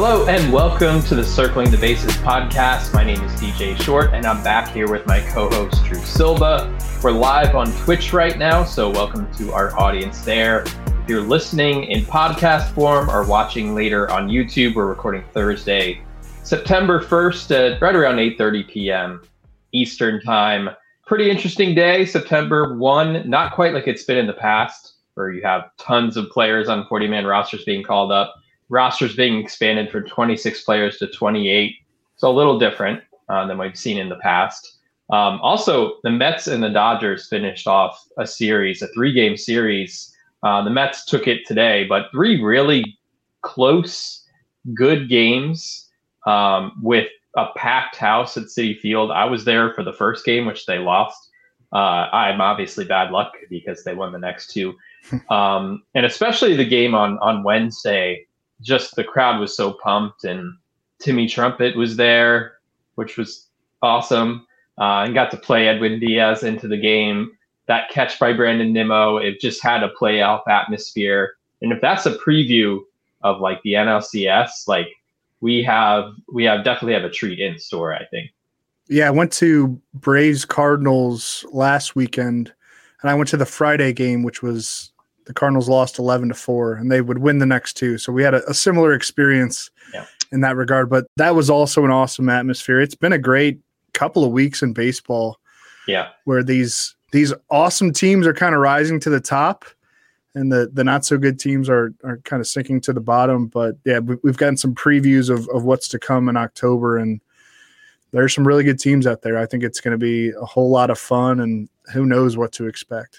Hello and welcome to the Circling the Bases podcast. My name is DJ Short and I'm back here with my co host Drew Silva. We're live on Twitch right now, so welcome to our audience there. If you're listening in podcast form or watching later on YouTube, we're recording Thursday, September 1st at right around 8:30 p.m. Eastern Time. Pretty interesting day, September 1, not quite like it's been in the past where you have tons of players on 40-man rosters being called up rosters being expanded from 26 players to 28. So a little different uh, than we've seen in the past. Um, also, the Mets and the Dodgers finished off a series, a three game series. Uh, the Mets took it today, but three really close, good games um, with a packed house at Citi Field. I was there for the first game, which they lost. Uh, I'm obviously bad luck because they won the next two. Um, and especially the game on, on Wednesday just the crowd was so pumped, and Timmy Trumpet was there, which was awesome, uh, and got to play Edwin Diaz into the game. That catch by Brandon Nimmo, it just had a playoff atmosphere. And if that's a preview of like the NLCS, like we have, we have definitely have a treat in store. I think. Yeah, I went to Braves Cardinals last weekend, and I went to the Friday game, which was the Cardinals lost 11 to 4 and they would win the next two. So we had a, a similar experience yeah. in that regard, but that was also an awesome atmosphere. It's been a great couple of weeks in baseball. Yeah. Where these these awesome teams are kind of rising to the top and the the not so good teams are are kind of sinking to the bottom, but yeah, we, we've gotten some previews of of what's to come in October and there's some really good teams out there. I think it's going to be a whole lot of fun and who knows what to expect.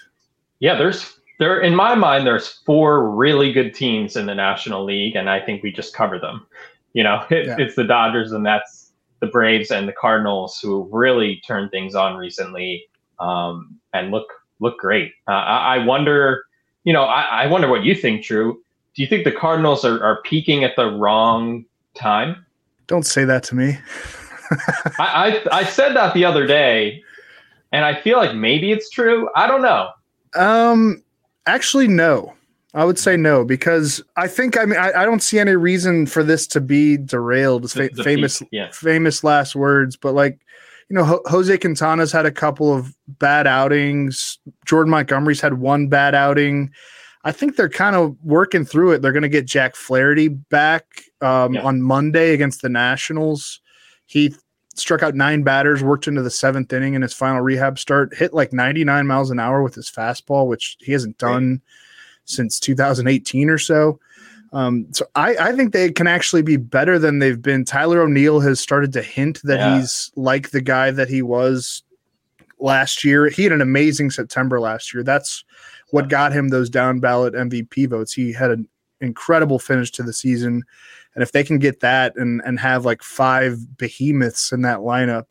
Yeah, there's there in my mind there's four really good teams in the national league and i think we just cover them. You know it, yeah. it's the dodgers and that's the braves and the cardinals who really turned things on recently um, and look look great. Uh, I, I, wonder you know I, I, wonder what you think drew. Do you think the cardinals are, are peaking at the wrong time? Don't say that to me. I, I i said that the other day and i feel like maybe it's true. I don't know. Um Actually, no. I would say no because I think I mean I, I don't see any reason for this to be derailed. The, the famous yeah. famous last words, but like you know, Ho- Jose Quintana's had a couple of bad outings. Jordan Montgomery's had one bad outing. I think they're kind of working through it. They're going to get Jack Flaherty back um, yeah. on Monday against the Nationals. He struck out nine batters, worked into the seventh inning in his final rehab start, hit like 99 miles an hour with his fastball, which he hasn't done since 2018 or so. Um, so I, I, think they can actually be better than they've been. Tyler O'Neill has started to hint that yeah. he's like the guy that he was last year. He had an amazing September last year. That's what got him those down ballot MVP votes. He had an incredible finish to the season. And if they can get that and and have like five behemoths in that lineup,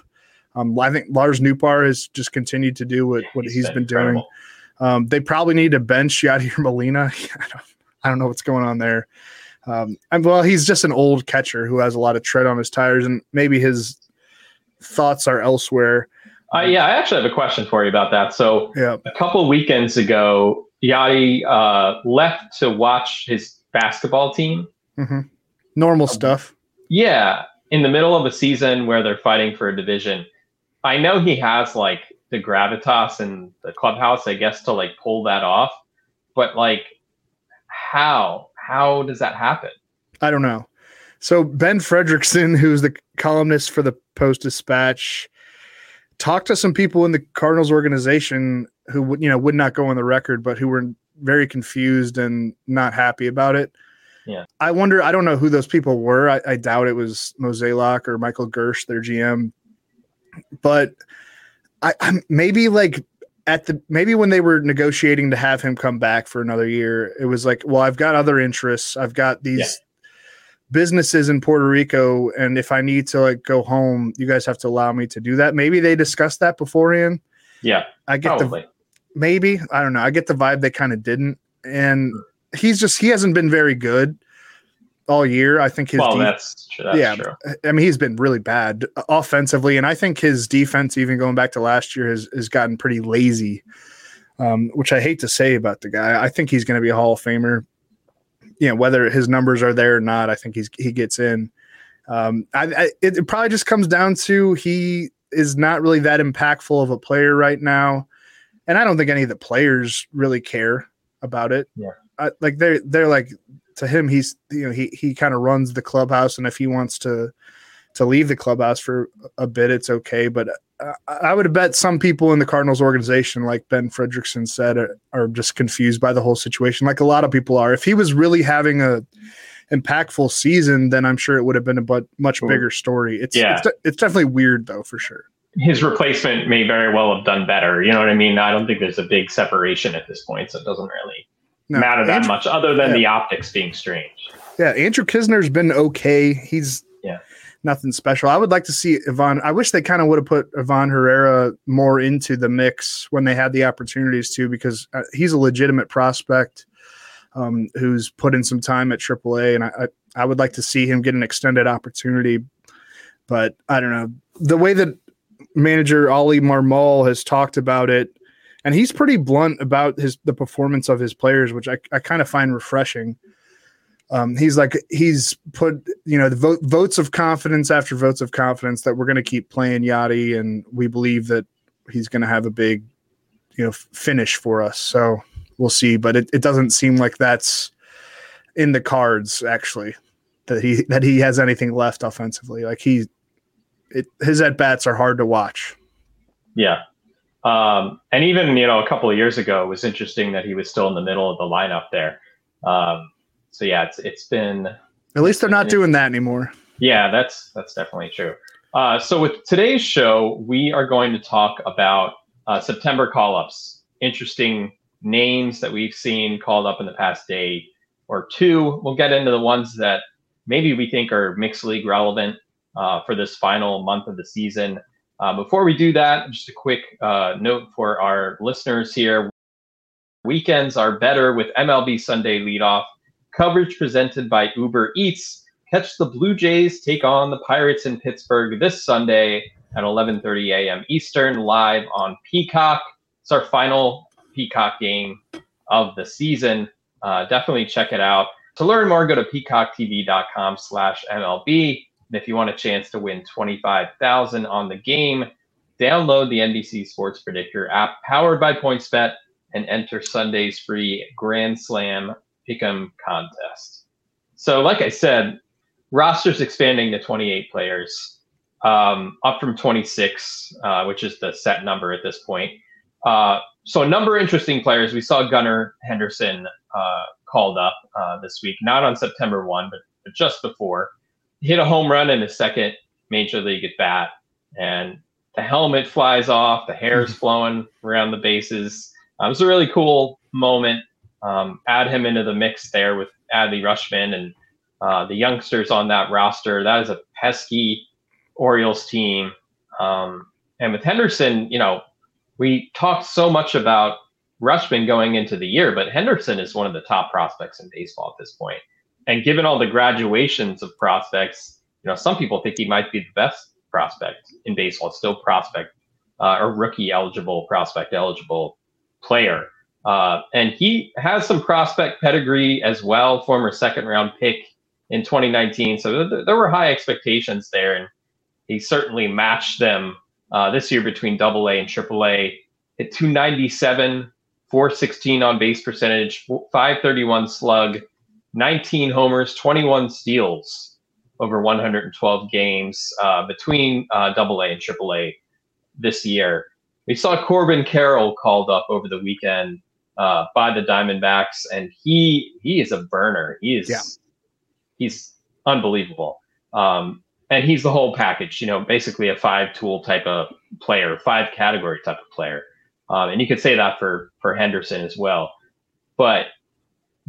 um, I think Lars Nootbaar has just continued to do what, what he's, he's been, been doing. Um, they probably need to bench Yadier Molina. I don't, I don't know what's going on there. Um, and well, he's just an old catcher who has a lot of tread on his tires, and maybe his thoughts are elsewhere. Uh, yeah, I actually have a question for you about that. So, yeah. a couple weekends ago, Yadi uh, left to watch his basketball team. Mm-hmm normal oh, stuff. Yeah, in the middle of a season where they're fighting for a division, I know he has like the gravitas and the clubhouse, I guess, to like pull that off. But like, how? How does that happen? I don't know. So Ben Frederickson, who's the columnist for the Post Dispatch, talked to some people in the Cardinals organization who would, you know, would not go on the record, but who were very confused and not happy about it. Yeah. I wonder, I don't know who those people were. I, I doubt it was Mozeliak or Michael Girsch, their GM. But I, I'm maybe like at the maybe when they were negotiating to have him come back for another year, it was like, well, I've got other interests. I've got these yeah. businesses in Puerto Rico, and if I need to like go home, you guys have to allow me to do that. Maybe they discussed that beforehand. Yeah, I get probably. the maybe I don't know. I get the vibe they kind of didn't, and he's just he hasn't been very good all year. I think his well, de- that's, that's yeah. True. I mean, he's been really bad offensively, and I think his defense, even going back to last year, has has gotten pretty lazy. Um, which I hate to say about the guy. I think he's going to be a Hall of Famer. you know whether his numbers are there or not, I think he's he gets in. Um, I, I it, it probably just comes down to he is not really that impactful of a player right now, and I don't think any of the players really care about it. Yeah, I, like they're they're like to him he's you know he he kind of runs the clubhouse, and if he wants to to leave the clubhouse for a bit, it's okay. But uh, I would bet some people in the Cardinals organization, like Ben Frederickson said, are, are, just confused by the whole situation, like a lot of people are. If he was really having a impactful season, then I'm sure it would have been a but much bigger story. It's yeah. it's, it's definitely weird though, for sure. His replacement may very well have done better. You know what I mean? I don't think there's a big separation at this point, so it doesn't really no, matter that Andrew, much, other than yeah. the optics being strange. Yeah, Andrew Knizner's been okay. He's yeah nothing special. I would like to see Ivan. I wish they kind of would have put Ivan Herrera more into the mix when they had the opportunities to, because uh, he's a legitimate prospect um, who's put in some time at AAA, and I, I, would like to see him get an extended opportunity. But I don't know the way that manager Oli Marmol has talked about it, and he's pretty blunt about his the performance of his players, which I, I kind of find refreshing. Um, he's like he's put you know the vote, votes of confidence after votes of confidence that we're going to keep playing Yadi, and we believe that he's going to have a big you know finish for us. So we'll see, but it, it doesn't seem like that's in the cards actually that he that he has anything left offensively. Like he, it, his at bats are hard to watch. Yeah, um, and even you know a couple of years ago, it was interesting that he was still in the middle of the lineup there. Um, so yeah, it's it's been at least they're not doing that anymore. Yeah, that's that's definitely true. Uh, so with today's show, we are going to talk about uh, September call-ups. Interesting names that we've seen called up in the past day or two. We'll get into the ones that maybe we think are mixed league relevant uh, for this final month of the season. Uh, before we do that, just a quick uh, note for our listeners here. Weekends are better with MLB Sunday leadoff Coverage presented by Uber Eats. Catch the Blue Jays take on the Pirates in Pittsburgh this Sunday at 11:30 a.m. Eastern, live on Peacock. It's our final Peacock game of the season. Uh, definitely check it out. To learn more, go to peacocktv.com/mlb. And if you want a chance to win 25,000 on the game, download the NBC Sports Predictor app powered by PointsBet and enter Sunday's free Grand Slam Pick'em contest. So, like I said, roster's expanding to 28 players, um, up from 26, uh, which is the set number at this point. Uh, so, a number of interesting players. We saw Gunnar Henderson uh, called up uh, this week, not on September 1, but, but just before. Hit a home run in his second major league at bat, and the helmet flies off, the hair's flowing around the bases. Um, it was a really cool moment um, add him into the mix there with Adley Rutschman and uh, the youngsters on that roster. That is a pesky Orioles team. Um, and with Henderson, you know, we talked so much about Rutschman going into the year, but Henderson is one of the top prospects in baseball at this point. And given all the graduations of prospects, you know, some people think he might be the best prospect in baseball, still prospect uh, or rookie eligible, prospect eligible player. Uh, and he has some prospect pedigree as well, former second round pick in 2019. So th- there were high expectations there, and he certainly matched them uh, this year between Double A and Triple A. Hit 297, 416 on base percentage, 531 slug, 19 homers, 21 steals over 112 games uh, between uh, Double A and Triple A this year. We saw Corbin Carroll called up over the weekend uh, by the Diamondbacks, and he he is a burner. He is yeah. he's unbelievable. Um, and he's the whole package. You know, basically a five tool type of player, five category type of player. Um, and you could say that for for Henderson as well. But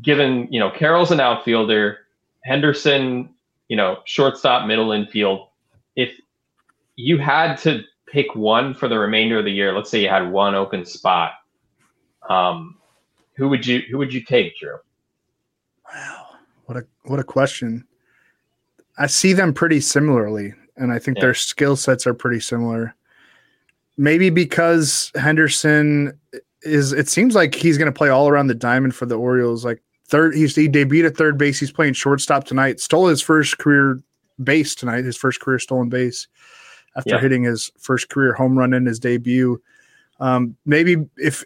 given you know Carroll's an outfielder, Henderson, you know, shortstop, middle infield. If you had to pick one for the remainder of the year, let's say you had one open spot, um, who would you who would you take, Drew? Wow, what a what a question. I see them pretty similarly, and I think yeah. their skill sets are pretty similar. Maybe because Henderson is it seems like he's going to play all around the diamond for the Orioles like third. He's he debuted at third base. He's playing shortstop tonight. Stole his first career base tonight. His first career stolen base after yeah. hitting his first career home run in his debut. Um, maybe if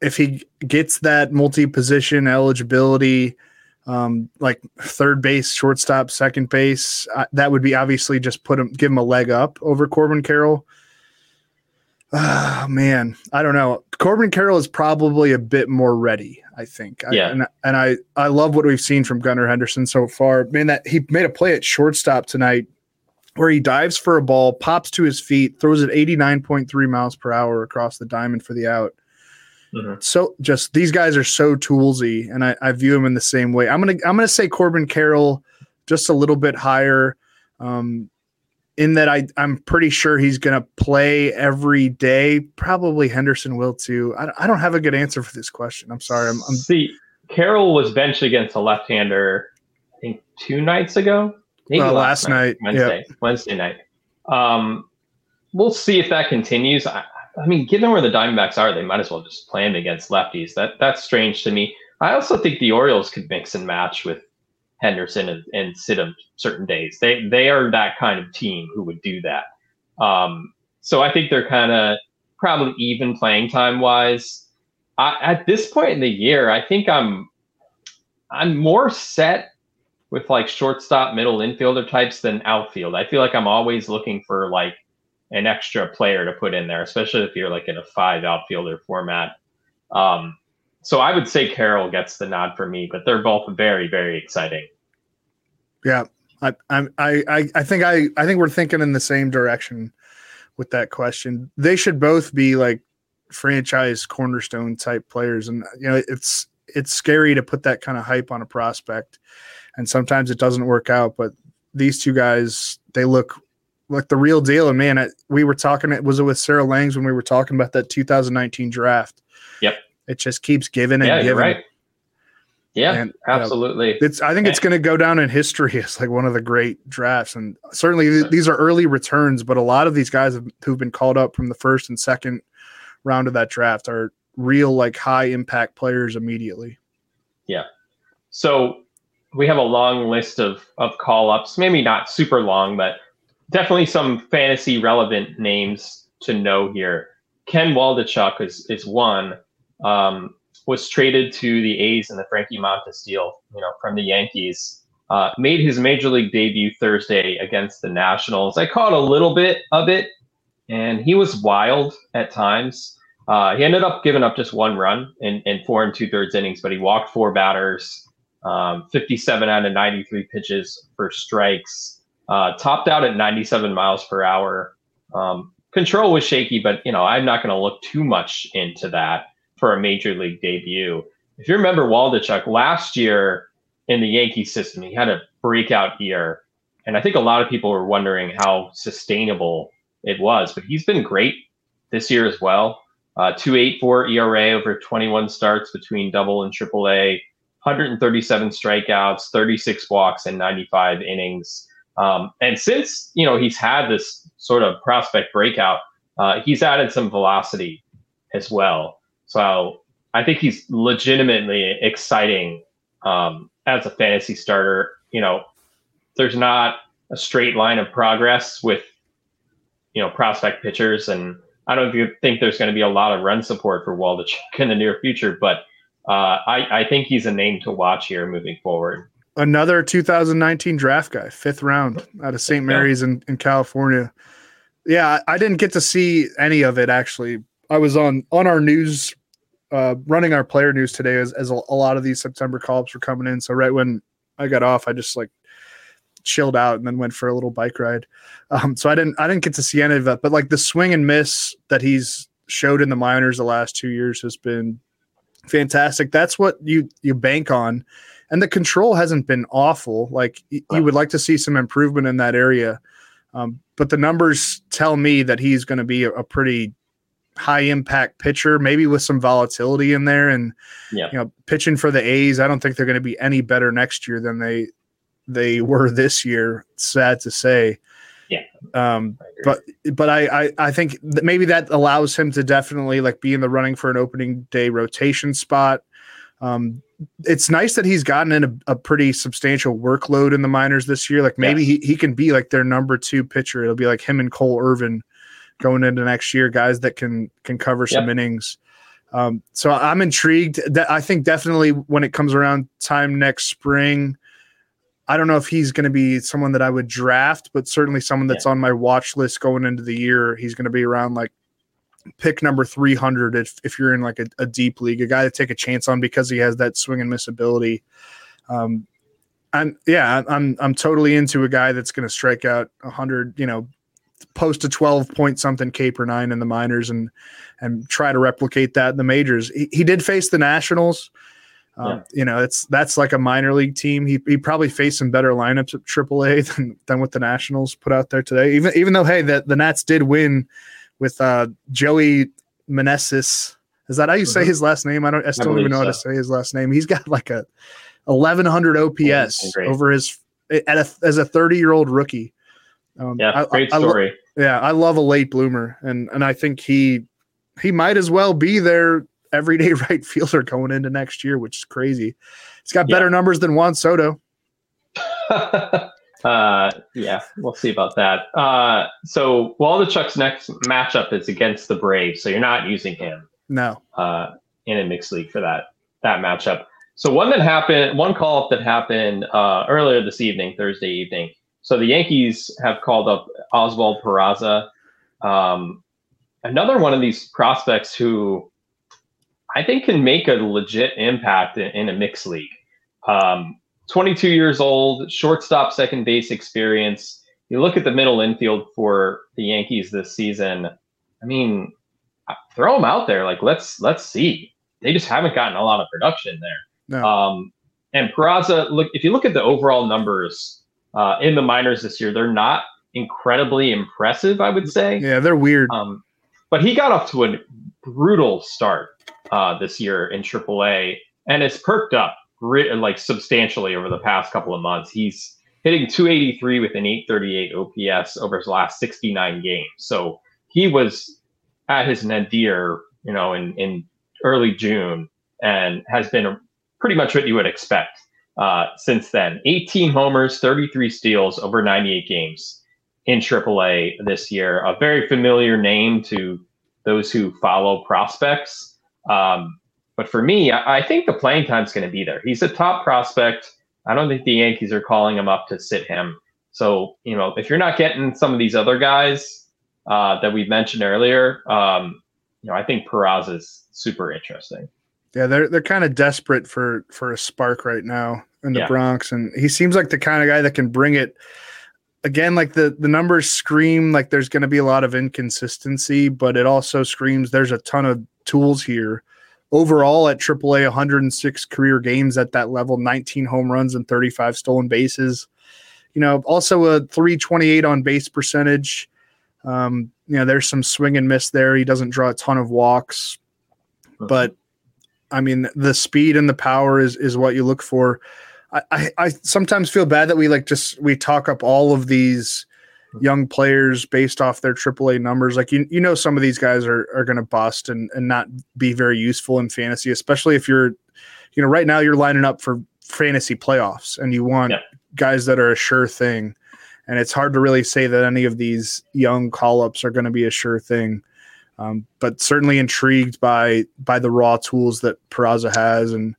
if he gets that multi position eligibility, um, like third base, shortstop, second base, uh, that would be obviously just put him give him a leg up over Corbin Carroll. Oh man, I don't know. Corbin Carroll is probably a bit more ready, I think. Yeah. I, and, and I I love what we've seen from Gunnar Henderson so far. Man, that he made a play at shortstop tonight where he dives for a ball, pops to his feet, throws it 89.3 miles per hour across the diamond for the out. Mm-hmm. So just these guys are so toolsy, and I, I view them in the same way. I'm gonna I'm gonna say Corbin Carroll just a little bit higher. Um, in that I I'm pretty sure he's going to play every day. Probably Henderson will too. I, I don't have a good answer for this question. I'm sorry. I'm, I'm see. Carroll was benched against a left-hander. I think two nights ago. Maybe uh, last, last, night, night Wednesday, yep. Wednesday night. Um, we'll see if that continues. I, I mean, given where the Diamondbacks are, they might as well just play him against lefties. That that's strange to me. I also think the Orioles could mix and match with Henderson and, and sit him certain days. They they are that kind of team who would do that. Um, so I think they're kind of probably even playing time wise. I, at this point in the year, I think I'm I'm more set with like shortstop, middle infielder types than outfield. I feel like I'm always looking for like an extra player to put in there, especially if you're like in a five outfielder format. Um, so I would say Carroll gets the nod for me, but they're both very, very exciting. Yeah, I, I, I, I think I, I think we're thinking in the same direction with that question. They should both be like franchise cornerstone type players, and you know, it's it's scary to put that kind of hype on a prospect, and sometimes it doesn't work out. But these two guys, they look like the real deal. And man, we were talking. It was it with Sarah Langs when we were talking about that 2019 draft? Yep. It just keeps giving and yeah, giving. right. Yeah, and, uh, absolutely. know, it's I think it's going to go down in history as like one of the great drafts, and certainly th- these are early returns. But a lot of these guys have, who've been called up from the first and second round of that draft are real like high impact players immediately. Yeah. So we have a long list of of call ups, maybe not super long, but definitely some fantasy relevant names to know here. Ken Waldichuk is is one um, was traded to the A's in the Frankie Montas deal, you know, from the Yankees. Uh, made his major league debut Thursday against the Nationals. I caught a little bit of it, and he was wild at times. Uh, he ended up giving up just one run in, in four and two thirds innings, but he walked four batters, um, 57 out of 93 pitches for strikes, uh, topped out at 97 miles per hour. Um, control was shaky, but you know I'm not going to look too much into that for a major league debut. If you remember Waldichuk last year in the Yankee system, he had a breakout year. And I think a lot of people were wondering how sustainable it was, but he's been great this year as well. Uh, 2.84 ERA over 21 starts between double and triple A, 137 strikeouts, 36 walks, and 95 innings. Um, and since you know he's had this sort of prospect breakout, uh, he's added some velocity as well. So I think he's legitimately exciting um, as a fantasy starter. You know, there's not a straight line of progress with you know prospect pitchers, and I don't think there's going to be a lot of run support for Waldichuk in the near future. But uh, I, I think he's a name to watch here moving forward. Another 2019 draft guy, fifth round out of St. Mary's in, in California. Yeah, I didn't get to see any of it actually. I was on on our news uh, running our player news today as, as a, a, lot of these September call-ups were coming in. So right when I got off, I just like chilled out and then went for a little bike ride. Um, so I didn't I didn't get to see any of that, but like the swing and miss that he's showed in the minors the last two years has been fantastic. That's what you you bank on, and the control hasn't been awful. Like you would like to see some improvement in that area. Um, but the numbers tell me that he's going to be a, a pretty high impact pitcher, maybe with some volatility in there. And yeah. you know, pitching for the A's, I don't think they're going to be any better next year than they they were this year. Sad to say. Yeah. Um, but but I, I I think that maybe that allows him to definitely like be in the running for an opening day rotation spot. Um, it's nice that he's gotten in a, a, pretty substantial workload in the minors this year. Like maybe yes. he, he can be like their number two pitcher. It'll be like him and Cole Irvin going into next year, guys that can can cover some yep. innings. Um, so I'm intrigued. That I think definitely when it comes around time next spring, I don't know if he's going to be someone that I would draft, but certainly someone that's yeah. on my watch list going into the year. He's going to be around like pick number 300 if, if you're in like a, a, deep league, a guy to take a chance on because he has that swing and miss ability. Um, I'm yeah, I'm I'm totally into a guy that's going to strike out 100, you know, post a 12 point something K per nine in the minors and and try to replicate that in the majors. He, he did face the Nationals. Um, yeah. You know, it's that's like a minor league team. He, he probably faced some better lineups at AAA than, than what the Nationals put out there today. Even even though hey, the, the Nats did win with uh, Joey Meneses. Is that how you say mm-hmm. his last name? I don't. I still I don't even know so. how to say his last name. He's got like a 1100 OPS over his at a, as a 30 year old rookie. Um, yeah, great I, story. I, yeah, I love a late bloomer, and and I think he he might as well be their everyday right fielder going into next year, which is crazy. He's got better yeah. numbers than Juan Soto. uh, yeah, we'll see about that. Uh, so Waldichuk's next matchup is against the Braves, so you're not using him. No. Uh, in a mixed league for that that matchup. So one that happened, one call up that happened uh, earlier this evening, Thursday evening. So the Yankees have called up Oswald Peraza, um, another one of these prospects who I think can make a legit impact in, in a mixed league. Um, 22 years old, shortstop, second base experience. You look at the middle infield for the Yankees this season. I mean, throw them out there. Like let's let's see. They just haven't gotten a lot of production there. No. Um, and Peraza, look if you look at the overall numbers uh, in the minors this year, they're not incredibly impressive. I would say. Yeah, they're weird. Um, but he got off to a brutal start uh, this year in AAA, and it's perked up like substantially over the past couple of months. He's hitting 283 with an 838 OPS over his last 69 games. So he was at his nadir, you know, in, in early June and has been pretty much what you would expect uh, since then. 18 homers, 33 steals over 98 games in AAA this year. A very familiar name to those who follow prospects. Um, but for me, I, I think the playing time's going to be there. He's a top prospect. I don't think the Yankees are calling him up to sit him. So, you know, if you're not getting some of these other guys uh, that we mentioned earlier, um, you know, I think Peraza is super interesting. Yeah, they're they're kind of desperate for for a spark right now in the yeah. Bronx, and he seems like the kind of guy that can bring it again, like the the numbers scream like there's going to be a lot of inconsistency, but it also screams there's a ton of tools here. Overall, at AAA, 106 career games at that level, 19 home runs and 35 stolen bases. You know, also a 328 on base percentage. Um, you know, there's some swing and miss there. He doesn't draw a ton of walks, but I mean, the speed and the power is is what you look for. I, I sometimes feel bad that we like just we talk up all of these young players based off their AAA numbers. Like you, you know, some of these guys are are going to bust and and not be very useful in fantasy, especially if you're, you know, right now you're lining up for fantasy playoffs and you want yeah. guys that are a sure thing. And it's hard to really say that any of these young call ups are going to be a sure thing. Um, but certainly intrigued by by the raw tools that Peraza has and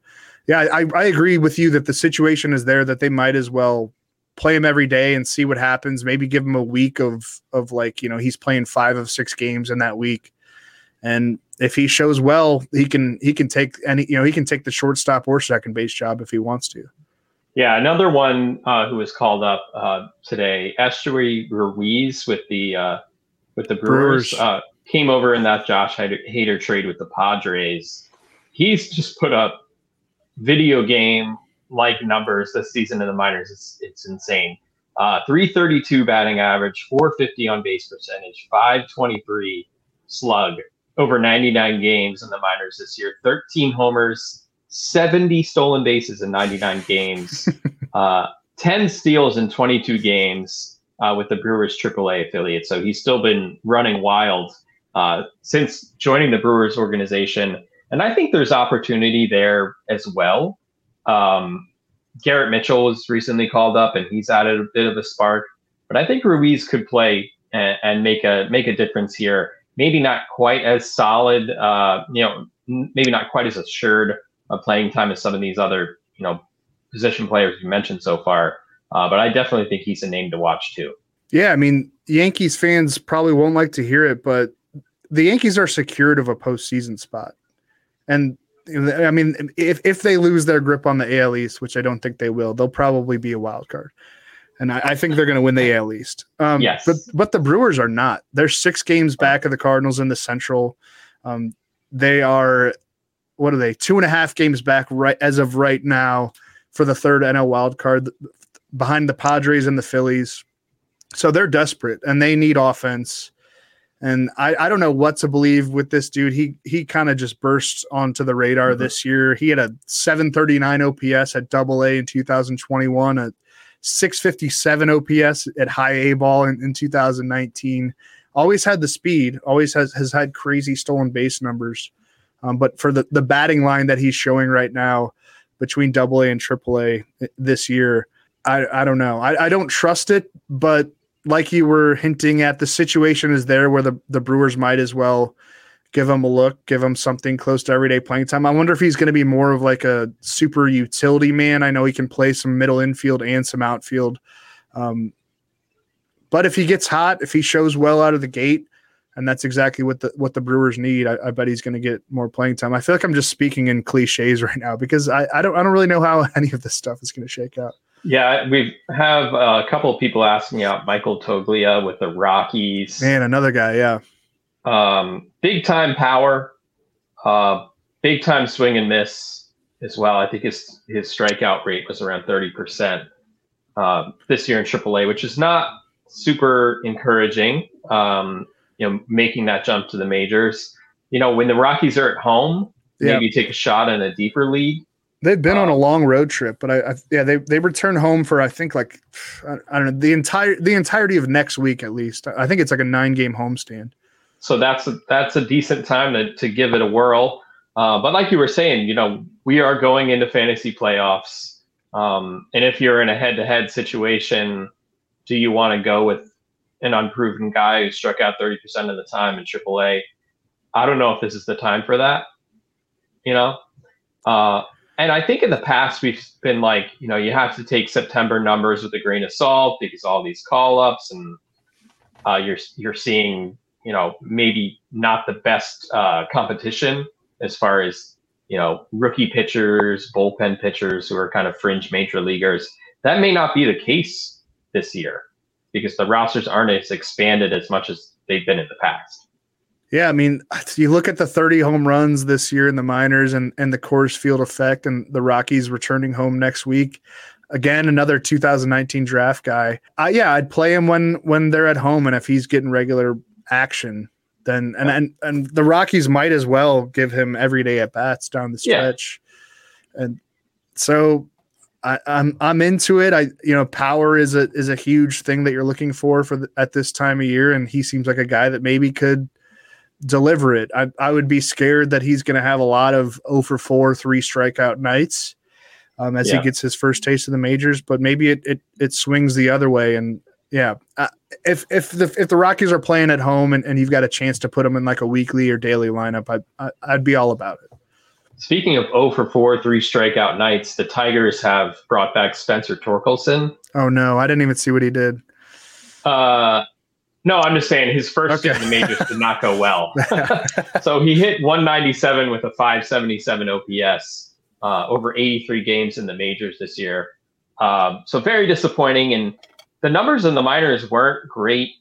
yeah, I, I agree with you that the situation is there that they might as well play him every day and see what happens. Maybe give him a week of of like you know he's playing five of six games in that week, and if he shows well, he can he can take any you know he can take the shortstop or second base job if he wants to. Yeah, another one uh, who was called up uh, today, Esteury Ruiz with the uh, with the Brewers, Brewers. Uh, came over in that Josh Hader trade with the Padres. He's just put up video game like numbers this season in the minors. It's it's insane. Uh, 332 batting average, 450 on base percentage, 523 slug over 99 games in the minors this year, 13 homers, 70 stolen bases in 99 games, uh, 10 steals in 22 games uh, with the Brewers AAA affiliate. So he's still been running wild uh, since joining the Brewers organization. And I think there's opportunity there as well. Um, Garrett Mitchell was recently called up, and he's added a bit of a spark. But I think Ruiz could play and, and make a make a difference here. Maybe not quite as solid, uh, you know, maybe not quite as assured of playing time as some of these other, you know, position players you mentioned so far. Uh, but I definitely think he's a name to watch too. Yeah, I mean, Yankees fans probably won't like to hear it, but the Yankees are secured of a postseason spot. And I mean, if if they lose their grip on the AL East, which I don't think they will, they'll probably be a wild card. And I, I think they're going to win the AL East. Um, yes. But but the Brewers are not. They're six games back of the Cardinals in the Central. Um, they are what are they? Two and a half games back right as of right now for the third NL wild card behind the Padres and the Phillies. So they're desperate and they need offense. And I, I don't know what to believe with this dude. He he kind of just burst onto the radar mm-hmm. this year. He had a 739 OPS at double A in 2021, a 657 OPS at high A ball in, in 2019. Always had the speed, always has, has had crazy stolen base numbers. Um, but for the, the batting line that he's showing right now between double A and triple A this year, I, I don't know. I, I don't trust it, but like you were hinting at, the situation is there where the, the Brewers might as well give him a look, give him something close to everyday playing time. I wonder if he's going to be more of like a super utility man. I know he can play some middle infield and some outfield. Um, but if he gets hot, if he shows well out of the gate, and that's exactly what the what the Brewers need. I, I bet he's going to get more playing time. I feel like I'm just speaking in cliches right now because I, I don't I don't really know how any of this stuff is going to shake out. Yeah, we have a couple of people asking out Michael Toglia with the Rockies. Man, another guy, yeah. Um, big time power, uh, big time swing and miss as well. I think his his strikeout rate was around thirty percent uh, this year in AAA, which is not super encouraging. Um, you know, making that jump to the majors. You know, when the Rockies are at home, maybe take a shot in a deeper league. They've been um, on a long road trip, but I, I, yeah they they return home for I think like I, I, don't know the entire the entirety of next week at least. I think it's like a nine game homestand. So that's a, that's a decent time to to give it a whirl. Uh, but like you were saying, you know we are going into fantasy playoffs, um, and if you're in a head to head situation, do you want to go with an unproven guy who struck out 30% of the time in AAA? I don't know if this is the time for that. You know, uh, and I think in the past we've been like, you know, you have to take September numbers with a grain of salt because all these call ups and uh, you're you're seeing, you know, maybe not the best uh, competition as far as you know rookie pitchers, bullpen pitchers who are kind of fringe major leaguers. That may not be the case this year because the rosters aren't as expanded as much as they've been in the past. Yeah, I mean, you look at the 30 home runs this year in the minors and, and the Coors Field effect and the Rockies returning home next week. Again, another 2019 draft guy. Uh, yeah, I'd play him when when they're at home and if he's getting regular action, then and and, and the Rockies might as well give him everyday at bats down the stretch. Yeah. And so I, am I'm, I'm into it. I you know power is a is a huge thing that you're looking for for the, at this time of year, and he seems like a guy that maybe could deliver it. I, I would be scared that he's going to have a lot of 0 for 4, three strikeout nights um, as yeah. he gets his first taste of the majors, but maybe it, it, it swings the other way. And yeah, uh, if, if the, if the Rockies are playing at home and, and you've got a chance to put them in like a weekly or daily lineup, I, I, I'd be all about it. Speaking of 0 for 4, three strikeout nights, the Tigers have brought back Spencer Torkelson. Oh, no. I didn't even see what he did. Uh, no, I'm just saying his first okay. in the majors did not go well. so he hit 197 with a 577 OPS uh, over 83 games in the majors this year. Um, so very disappointing. And the numbers in the minors weren't great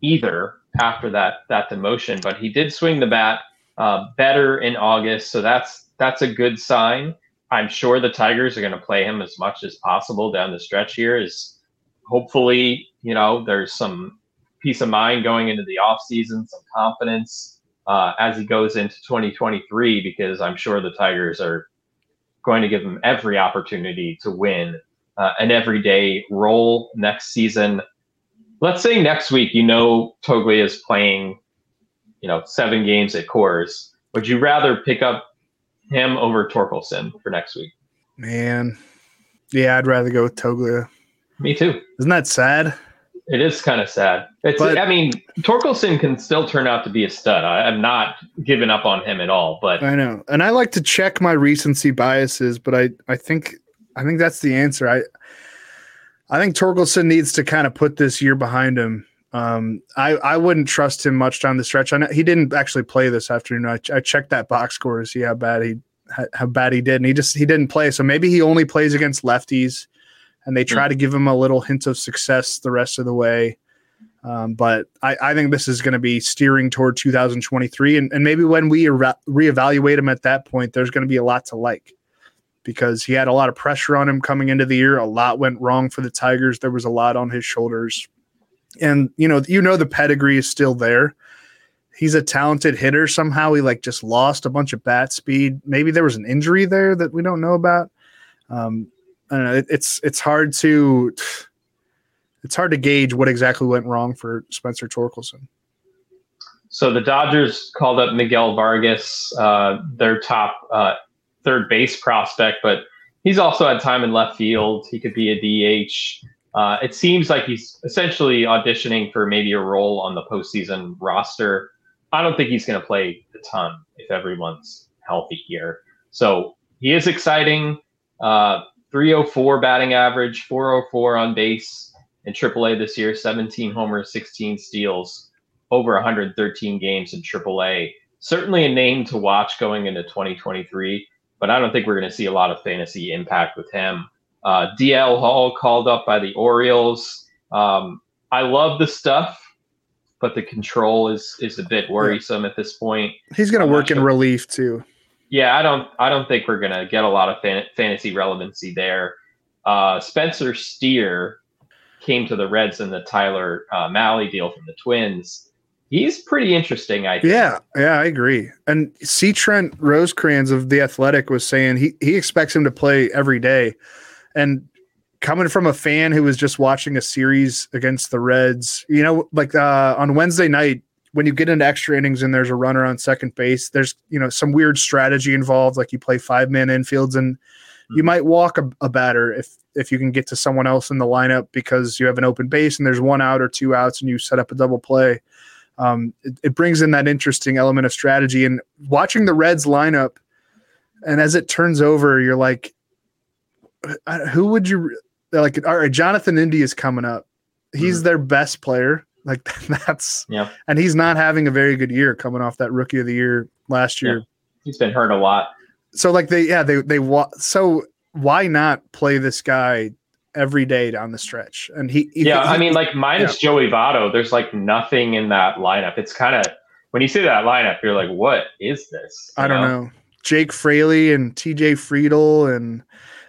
either after that that demotion. But he did swing the bat uh, better in August, so that's that's a good sign. I'm sure the Tigers are going to play him as much as possible down the stretch here. Is hopefully you know there's some peace of mind going into the off season, some confidence uh, as he goes into 2023, because I'm sure the Tigers are going to give him every opportunity to win uh, an everyday role next season. Let's say next week, you know, Toglia is playing, you know, seven games at Coors. Would you rather pick up him over Torkelson for next week. Man, yeah, I'd rather go with Toglia. Me too. Isn't that sad? It is kind of sad. It's. But, I mean, Torkelson can still turn out to be a stud. I, am not giving up on him at all. But I know, and I like to check my recency biases. But I, I think, I think that's the answer. I, I think Torkelson needs to kind of put this year behind him. Um, I, I wouldn't trust him much down the stretch. I know he didn't actually play this afternoon. I, I checked that box score to see how bad he how bad he did, and he just he didn't play. So maybe he only plays against lefties and they try mm. to give him a little hint of success the rest of the way. Um, but I, I, think this is going to be steering toward 2023, and, and maybe when we re- reevaluate him at that point, there's going to be a lot to like because he had a lot of pressure on him coming into the year. A lot went wrong for the Tigers. There was a lot on his shoulders, and you know, you know, the pedigree is still there. He's a talented hitter. Somehow he like just lost a bunch of bat speed. Maybe there was an injury there that we don't know about. Um, I don't know. It, it's it's hard to it's hard to gauge what exactly went wrong for Spencer Torkelson. So the Dodgers called up Miguel Vargas, uh, their top uh, third base prospect, but he's also had time in left field. He could be a DH. Uh, it seems like he's essentially auditioning for maybe a role on the postseason roster. I don't think he's going to play a ton if everyone's healthy here. So he is exciting. Uh, 304 batting average, 404 on base in AAA this year, 17 homers, 16 steals, over 113 games in AAA. Certainly a name to watch going into 2023, but I don't think we're going to see a lot of fantasy impact with him. Uh, DL Hall called up by the Orioles. Um, I love the stuff, but the control is is a bit worrisome at this point. He's going to work in relief too yeah, I don't I don't think we're gonna get a lot of fan- fantasy relevancy there. Uh, Spencer Steer came to the Reds in the Tyler uh, Mahle deal from the Twins. He's pretty interesting, I think. Yeah, yeah, I agree. And C. Trent Rosecrans of the Athletic was saying he he expects him to play every day, and coming from a fan who was just watching a series against the Reds, you know, like uh, on Wednesday night, when you get into extra innings and there's a runner on second base, there's you know some weird strategy involved, like you play five man infields and mm-hmm. you hmm. might walk a, a, batter if if you can get to someone else in the lineup because you have an open base and there's one out or two outs and you set up a double play. Um, it, it brings in that interesting element of strategy and watching the Reds lineup. And as it turns over, you're like, who would you like? All right, Jonathan India is coming up. He's mm-hmm. their best player like that's yeah. And he's not having a very good year coming off that rookie of the year last year. Yeah. He's been hurt a lot. So like they yeah they they so why not play this guy every day down the stretch? And he, he yeah he, I mean like minus yeah. Joey Votto, there's like nothing in that lineup. It's kind of when you see that lineup, you're like, what is this? You I don't know? know. Jake Fraley and TJ Friedl and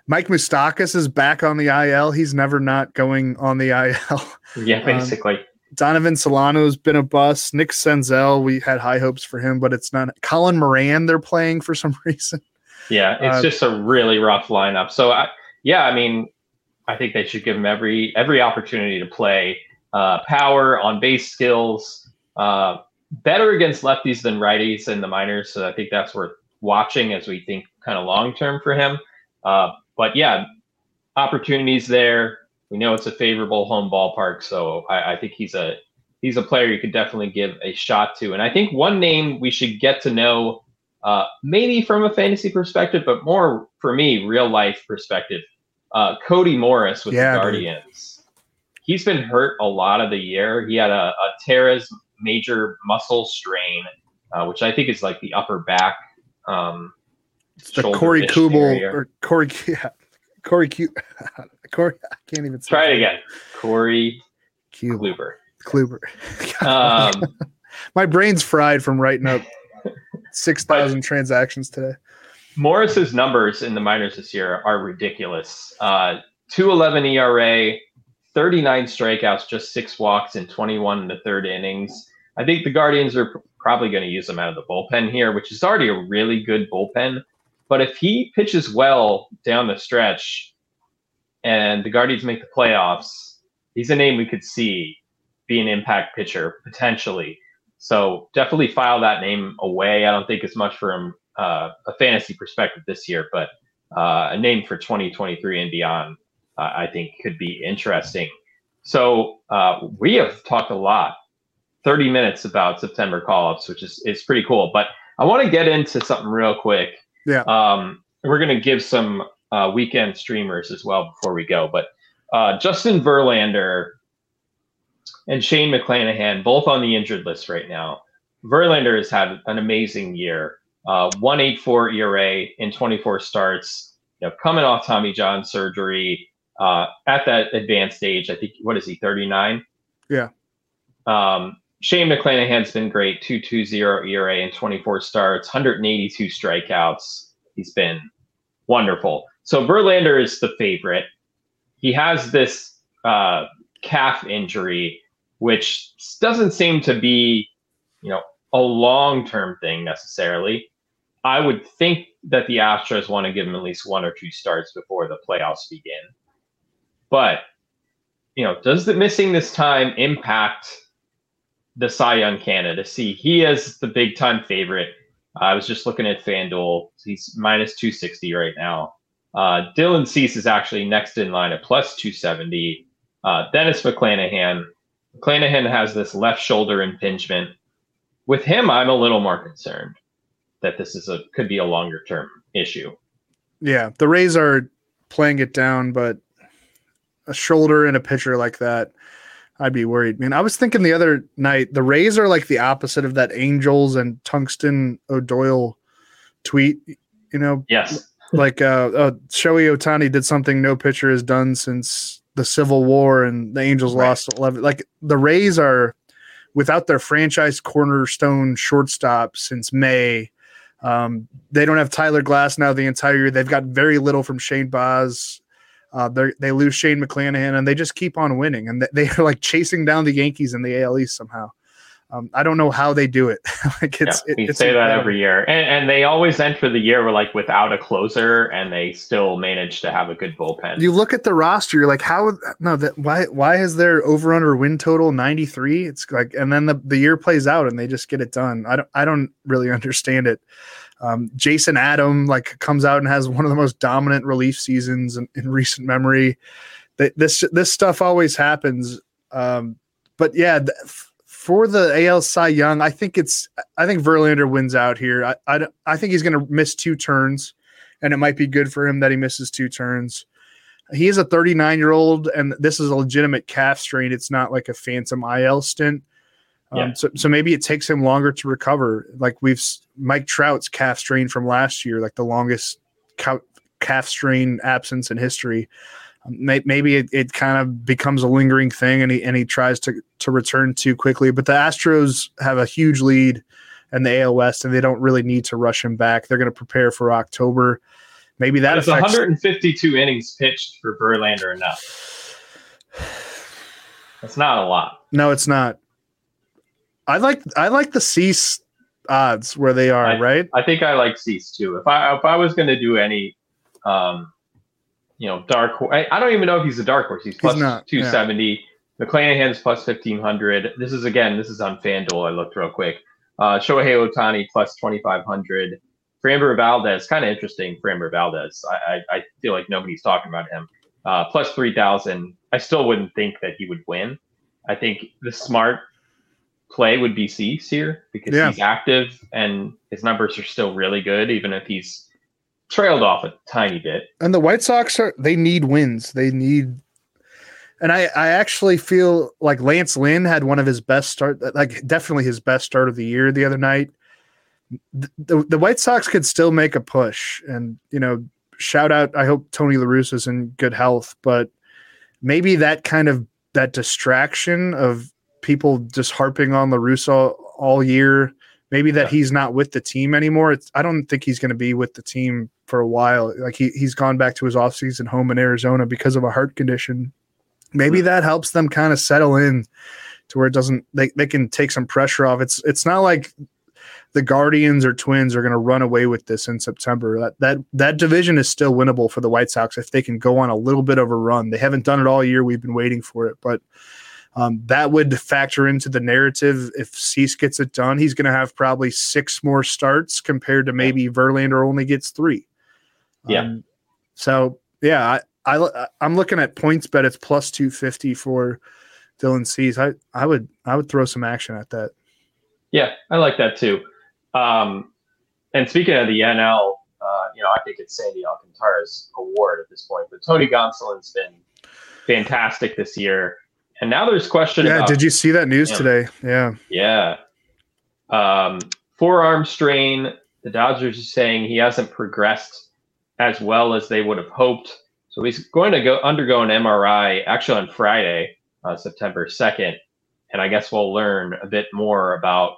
Mike Moustakas is back on the IL. He's never not going on the IL. Yeah, um, basically. Um, Donovan Solano's been a bust. Nick Senzel, we had high hopes for him, but it's not. Colin Moran, they're playing for some reason. Yeah, it's uh, just a really rough lineup. So, I, yeah, I mean, I think they should give him every every opportunity to play. Uh, power on base skills, uh, better against lefties than righties in the minors. So I think that's worth watching as we think kind of long term for him. Uh, but yeah, opportunities there. We know it's a favorable home ballpark, so I, I think he's a he's a player you could definitely give a shot to. And I think one name we should get to know, uh, maybe from a fantasy perspective, but more for me, real life perspective. Uh, Cody Morris with yeah, the Guardians. Dude. He's been hurt a lot of the year. He had a, a teres major muscle strain, uh, which I think is like the upper back. Um, it's the Corey Kubel or Corey, yeah, Corey Q. Corey, I can't even try it again. Corey Q. Kluber. Kluber. um, My brain's fried from writing up six thousand transactions today. Morris's numbers in the minors this year are ridiculous. Uh, 211 ERA, 39 strikeouts, just six walks in 21 in the third innings. I think the Guardians are probably going to use him out of the bullpen here, which is already a really good bullpen. But if he pitches well down the stretch and the Guardians make the playoffs, he's a name we could see be an impact pitcher potentially. So definitely file that name away. I don't think it's much from uh, a fantasy perspective this year, but uh, a name for 2023 and beyond, uh, I think could be interesting. So uh, we have talked a lot, 30 minutes about September call ups, which is is pretty cool. But I want to get into something real quick. Yeah. Um, we're going to give some uh, weekend streamers as well before we go. But uh, Justin Verlander and Shane McClanahan both on the injured list right now. Verlander has had an amazing year. Uh, 184 ERA in 24 starts. You know, coming off Tommy John surgery uh, at that advanced age. I think what is he 39? Yeah. Um, Shane McClanahan's been great. 2.20 ERA in 24 starts, 182 strikeouts. He's been wonderful. So Verlander is the favorite. He has this uh, calf injury, which doesn't seem to be, you know, a long-term thing necessarily. I would think that the Astros want to give him at least one or two starts before the playoffs begin. But you know, does the missing this time impact the Cy Young candidacy? He is the big time favorite. I was just looking at FanDuel. He's minus 260 right now. Uh, Dylan Cease is actually next in line at plus 270. Uh, Dennis McClanahan. McClanahan has this left shoulder impingement. With him, I'm a little more concerned that this is a could be a longer term issue. Yeah, the Rays are playing it down, but a shoulder and a pitcher like that, I'd be worried. Man, I was thinking the other night, the Rays are like the opposite of that Angels and Tungsten O'Doyle tweet. You know, yes, like uh, uh Shohei Ohtani did something no pitcher has done since the Civil War, and the Angels right. lost eleven. Like the Rays are without their franchise cornerstone shortstop since May. Um, they don't have Tyler Glasnow the entire year. They've got very little from Shane Baz. Uh, they lose Shane McClanahan and they just keep on winning, and they are like chasing down the Yankees in the AL East somehow. Um, I don't know how they do it. like it's, yeah, we it, say that every year, and, and, they always enter the year like without a closer, and they still manage to have a good bullpen. You look at the roster, you're like, how? No, that why? Why is their over under win total 93? It's like, and then the, the year plays out, and they just get it done. I don't, I don't really understand it. Um, Jason Adam like comes out and has one of the most dominant relief seasons in, in recent memory. This this stuff always happens. Um, but yeah, th- for the AL Cy Young, I think it's I think Verlander wins out here. I I, I think he's going to miss two turns, and it might be good for him that he misses two turns. He is a 39 year old, and this is a legitimate calf strain. It's not like a phantom IL stint. Um, yeah. so, so maybe it takes him longer to recover. Like we've Mike Trout's calf strain from last year, like the longest calf strain absence in history. Maybe it, it kind of becomes a lingering thing, and he and he tries to to return too quickly. But the Astros have a huge lead in the AL West, and they don't really need to rush him back. They're going to prepare for October. Maybe that is 152 innings pitched for Verlander enough. That's not a lot. No, it's not. I like I like the Cease odds where they are, I, right? I think I like Cease too. If I if I was going to do any, um, you know, dark. I, I don't even know if he's a dark horse. He's plus two seventy. Yeah. McClanahan's plus fifteen hundred. This is again. This is on FanDuel. I looked real quick. Uh, Shohei Ohtani plus twenty five hundred. Framber Valdez, kind of interesting. Framber Valdez. I, I, I feel like nobody's talking about him. Uh, plus three thousand. I still wouldn't think that he would win. I think the smart play would be Cease here because he's active and his numbers are still really good, even if he's trailed off a tiny bit. And the White Sox are they need wins. They need and I, I actually feel like Lance Lynn had one of his best start like definitely his best start of the year the other night. The, the, White Sox could still make a push and you know shout out I hope Tony La Russa is in good health, but maybe that kind of that distraction of people just harping on La Russa all year. Maybe that yeah. he's not with the team anymore. It's, I don't think he's going to be with the team for a while. Like he, he's gone back to his offseason home in Arizona because of a heart condition. Maybe that helps them kind of settle in to where it doesn't they, they can take some pressure off. It's it's not like the Guardians or Twins are going to run away with this in September. That that that division is still winnable for the White Sox if they can go on a little bit of a run. They haven't done it all year. We've been waiting for it, but Um, that would factor into the narrative. If Cease gets it done, he's going to have probably six more starts compared to maybe Verlander only gets three. Yeah. Um, so yeah, I, I I'm looking at PointsBet. It's plus two fifty for Dylan Cease. I I would I would throw some action at that. Yeah, I like that too. Um, and speaking of the NL, uh, you know, I think it's Sandy Alcantara's award at this point. But Tony Gonsolin's been fantastic this year, and now there's question. Yeah, about, did you see that news today? Yeah, yeah. Um, forearm strain. The Dodgers are saying he hasn't progressed as well as they would have hoped. So he's going to go undergo an MRI actually on Friday, uh, September 2nd. And I guess we'll learn a bit more about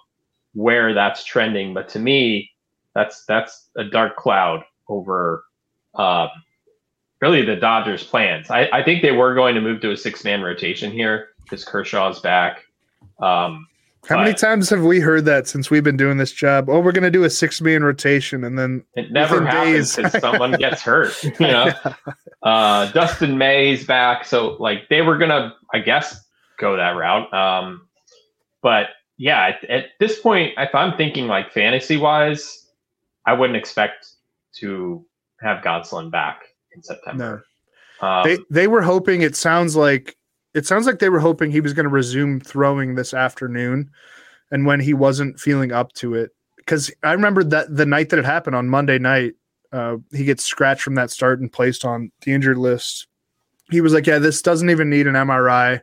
where that's trending. But to me, that's that's a dark cloud over um, really the Dodgers' plans. I, I think they were going to move to a six man rotation here because Kershaw's back. Um, how many times have we heard that since we've been doing this job? Oh, we're going to do a six man rotation, and then it never happens because someone gets hurt. You know, yeah. uh, Dustin May's back, so like they were going to, I guess, go that route. Um, but yeah, at, at, this point, if I'm thinking like fantasy wise, I wouldn't expect to have Gonsolin back in September. No. Um, they they were hoping. It sounds like it sounds like they were hoping he was going to resume throwing this afternoon, and when he wasn't feeling up to it, because I remember that the night that it happened on Monday night, uh, he gets scratched from that start and placed on the injured list. He was like, "Yeah, this doesn't even need an MRI.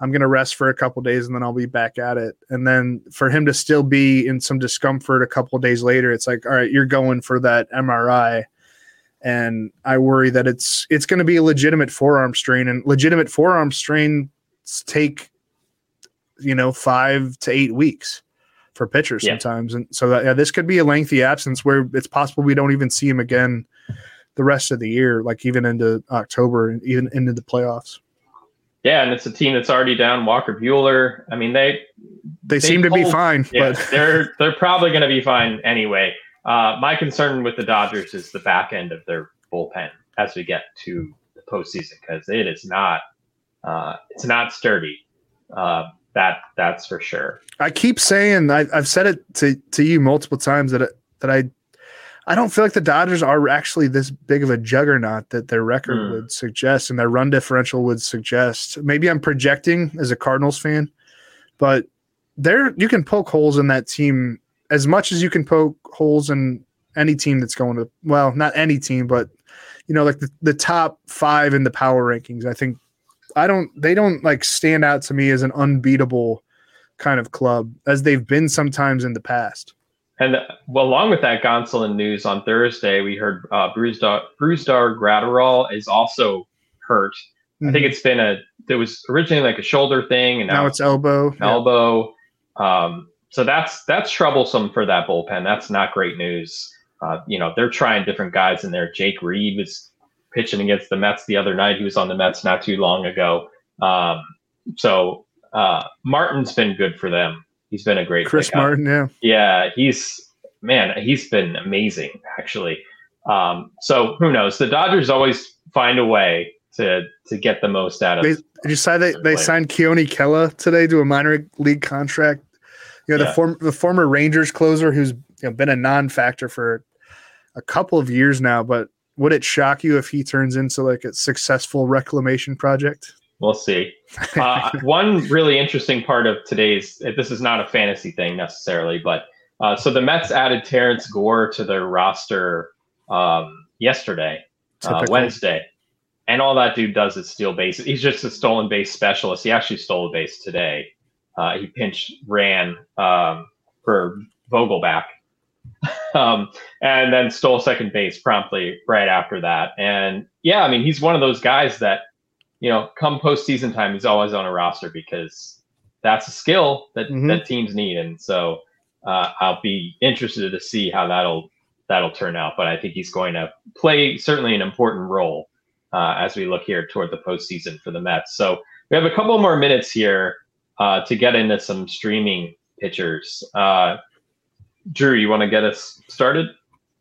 I'm going to rest for a couple days and then I'll be back at it." And then for him to still be in some discomfort a couple days later, it's like, "All right, you're going for that MRI." And I worry that it's it's going to be a legitimate forearm strain, and legitimate forearm strains take you know five to eight weeks for pitchers yeah. sometimes, and so that, yeah, this could be a lengthy absence where it's possible we don't even see him again the rest of the year, like even into October and even into the playoffs. Yeah, and it's a team that's already down Walker Buehler. I mean, they they, they seem to be fine, yeah, but they're they're probably going to be fine anyway. Uh, my concern with the Dodgers is the back end of their bullpen as we get to the postseason because it is not uh, it's not sturdy. Uh, that that's for sure. I keep saying I, have said it to, to you multiple times that that I I don't feel like the Dodgers are actually this big of a juggernaut that their record mm. would suggest and their run differential would suggest. Maybe I'm projecting as a Cardinals fan, but there you can poke holes in that team as much as you can poke holes in any team that's going to well, not any team, but you know, like the, the top five in the power rankings. I think I don't they don't like stand out to me as an unbeatable kind of club as they've been sometimes in the past. And well, along with that Gonsolin news on Thursday, we heard uh, Brusdar, Brusdar Graterol is also hurt. Mm-hmm. I think it's been a there was originally like a shoulder thing, and now, now it's elbow. Elbow. Yeah. Um, so that's that's troublesome for that bullpen. That's not great news. Uh, you know, they're trying different guys in there. Jake Reed was pitching against the Mets the other night. He was on the Mets not too long ago. Um, so uh, Martin's been good for them. He's been a great Chris Martin. Yeah, yeah, he's man, he's been amazing actually. Um, so who knows? The Dodgers always find a way to to get the most out of. They, did you say they, they signed Keone Kela today to a minor league contract? You know, yeah. the former the former Rangers closer who's you know, been a non-factor for a couple of years now, but would it shock you if he turns into like a successful reclamation project? We'll see. Uh, one really interesting part of today's this is not a fantasy thing necessarily, but uh, so the Mets added Terrence Gore to their roster um, yesterday, uh, Wednesday, and all that dude does is steal bases. He's just a stolen base specialist. He actually stole a base today. Uh, he pinch ran um, for Vogelbach, um, and then stole second base promptly right after that. And yeah, I mean, he's one of those guys that you know, come postseason time, he's always on a roster because that's a skill that mm-hmm. that teams need. And so uh, I'll be interested to see how that'll that'll turn out. But I think he's going to play certainly an important role uh, as we look here toward the postseason for the Mets. So we have a couple more minutes here uh, to get into some streaming pitchers. Uh, Drew, you want to get us started?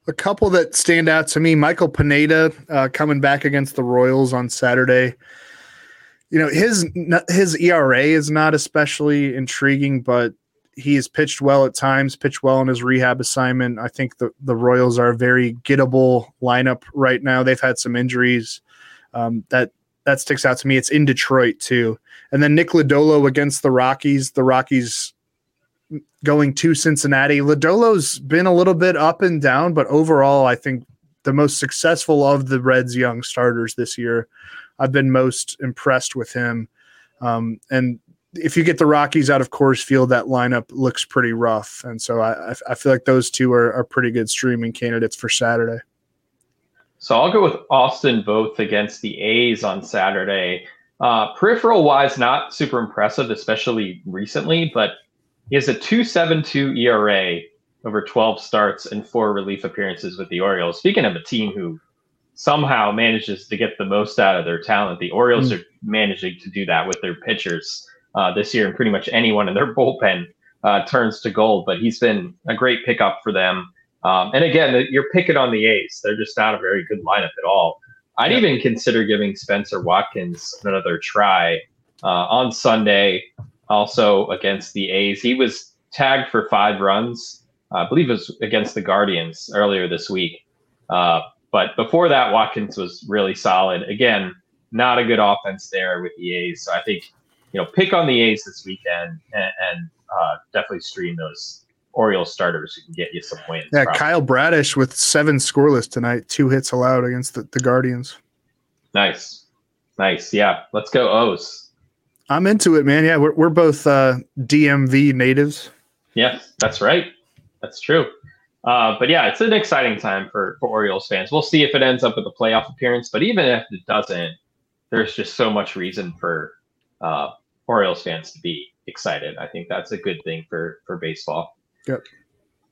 A couple that stand out to me: Michael Pineda uh, coming back against the Royals on Saturday. you know his his ERA is not especially intriguing, but he has pitched well at times, pitched well in his rehab assignment. I think the the Royals are a very gettable lineup right now. They've had some injuries um, that that sticks out to me. It's in Detroit too, and then Nick Lodolo against the Rockies. The Rockies going to Cincinnati. Lodolo's been a little bit up and down, but overall, I think the most successful of the Reds' young starters this year. I've been most impressed with him. Um, and if you get the Rockies out of Coors Field, that lineup looks pretty rough. And so I, I feel like those two are, are pretty good streaming candidates for Saturday. So I'll go with Austin Voth against the A's on Saturday. Uh, peripheral wise, not super impressive, especially recently, but he has a 2.72 ERA over 12 starts and four relief appearances with the Orioles. Speaking of a team who somehow manages to get the most out of their talent, the Orioles mm. are managing to do that with their pitchers uh, this year, and pretty much anyone in their bullpen uh, turns to gold. But he's been a great pickup for them. Um, and again, you're picking on the A's; they're just not a very good lineup at all. I'd yeah. even consider giving Spencer Watkins another try uh, on Sunday also against the A's. He was tagged for five runs. Uh, I believe it was against the Guardians earlier this week. Uh, but before that, Watkins was really solid. Again, not a good offense there with the A's. So I think, you know, pick on the A's this weekend and, and uh, definitely stream those Orioles starters who can get you some wins. Yeah, probably. Kyle Bradish with seven scoreless tonight, two hits allowed against the, the Guardians. Nice. Nice. Yeah. Let's go O's. I'm into it, man. Yeah, we're we're both uh, DMV natives. Yes, that's right. That's true. Uh, but yeah, it's an exciting time for, for Orioles fans. We'll see if it ends up with a playoff appearance. But even if it doesn't, there's just so much reason for uh, Orioles fans to be excited. I think that's a good thing for for baseball. Yep.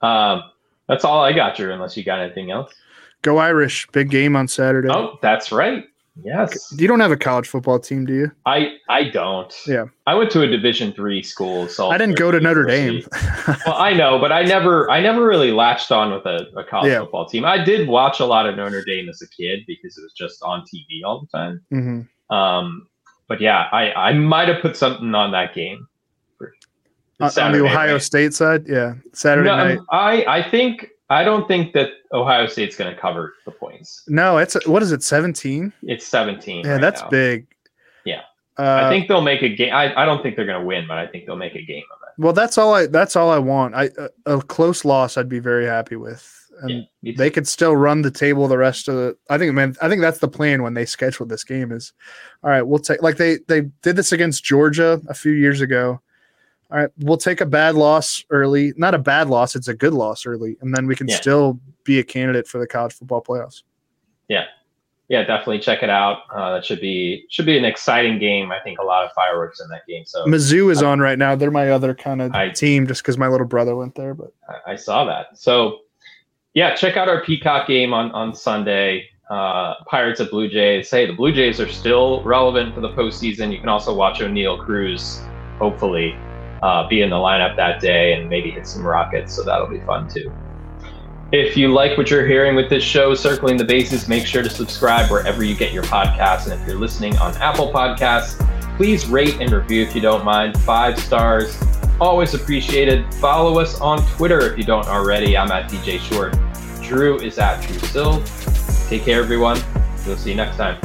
Um, that's all I got, Drew. Unless you got anything else. Go Irish! Big game on Saturday. Oh, that's right. Yes. You don't have a college football team, do you? I I don't. Yeah. I went to a Division three school. So I didn't go to Notre Dame. well, I know, but I never I never really latched on with a, a college yeah. football team. I did watch a lot of Notre Dame as a kid because it was just on TV all the time. Mm-hmm. Um, but yeah, I I might have put something on that game. For, on the Ohio night. State side, yeah, Saturday no, night. I I think I don't think that Ohio State's going to cover the points. No, it's what is it? Seventeen. It's seventeen. Yeah, right that's now. big. Yeah, uh, I think they'll make a game. I, I don't think they're going to win, but I think they'll make a game of it. Well, that's all I. That's all I want. I a, a close loss, I'd be very happy with. And yeah, they could still run the table the rest of the. I think, man, I think that's the plan when they scheduled this game. Is all right. We'll take like they they did this against Georgia a few years ago all right, we'll take a bad loss early. Not a bad loss, it's a good loss early, and then we can yeah. still be a candidate for the college football playoffs. Yeah. Yeah, definitely check it out. Uh, that should be should be an exciting game. I think a lot of fireworks in that game. So Mizzou is on right now. They're my other kind of team, just because my little brother went there. But I, I, saw that. So yeah, check out our Peacock game on on Sunday. Uh, Pirates at Blue Jays. Hey, the Blue Jays are still relevant for the postseason. You can also watch Oneil Cruz, hopefully, uh, be in the lineup that day and maybe hit some rockets. So that'll be fun too. If you like what you're hearing with this show, Circling the Bases, make sure to subscribe wherever you get your podcasts. And if you're listening on Apple Podcasts, please rate and review if you don't mind. Five stars, always appreciated. Follow us on Twitter if you don't already. I'm at DJ Short. Drew is at Drew Sill. Take care, everyone. We'll see you next time.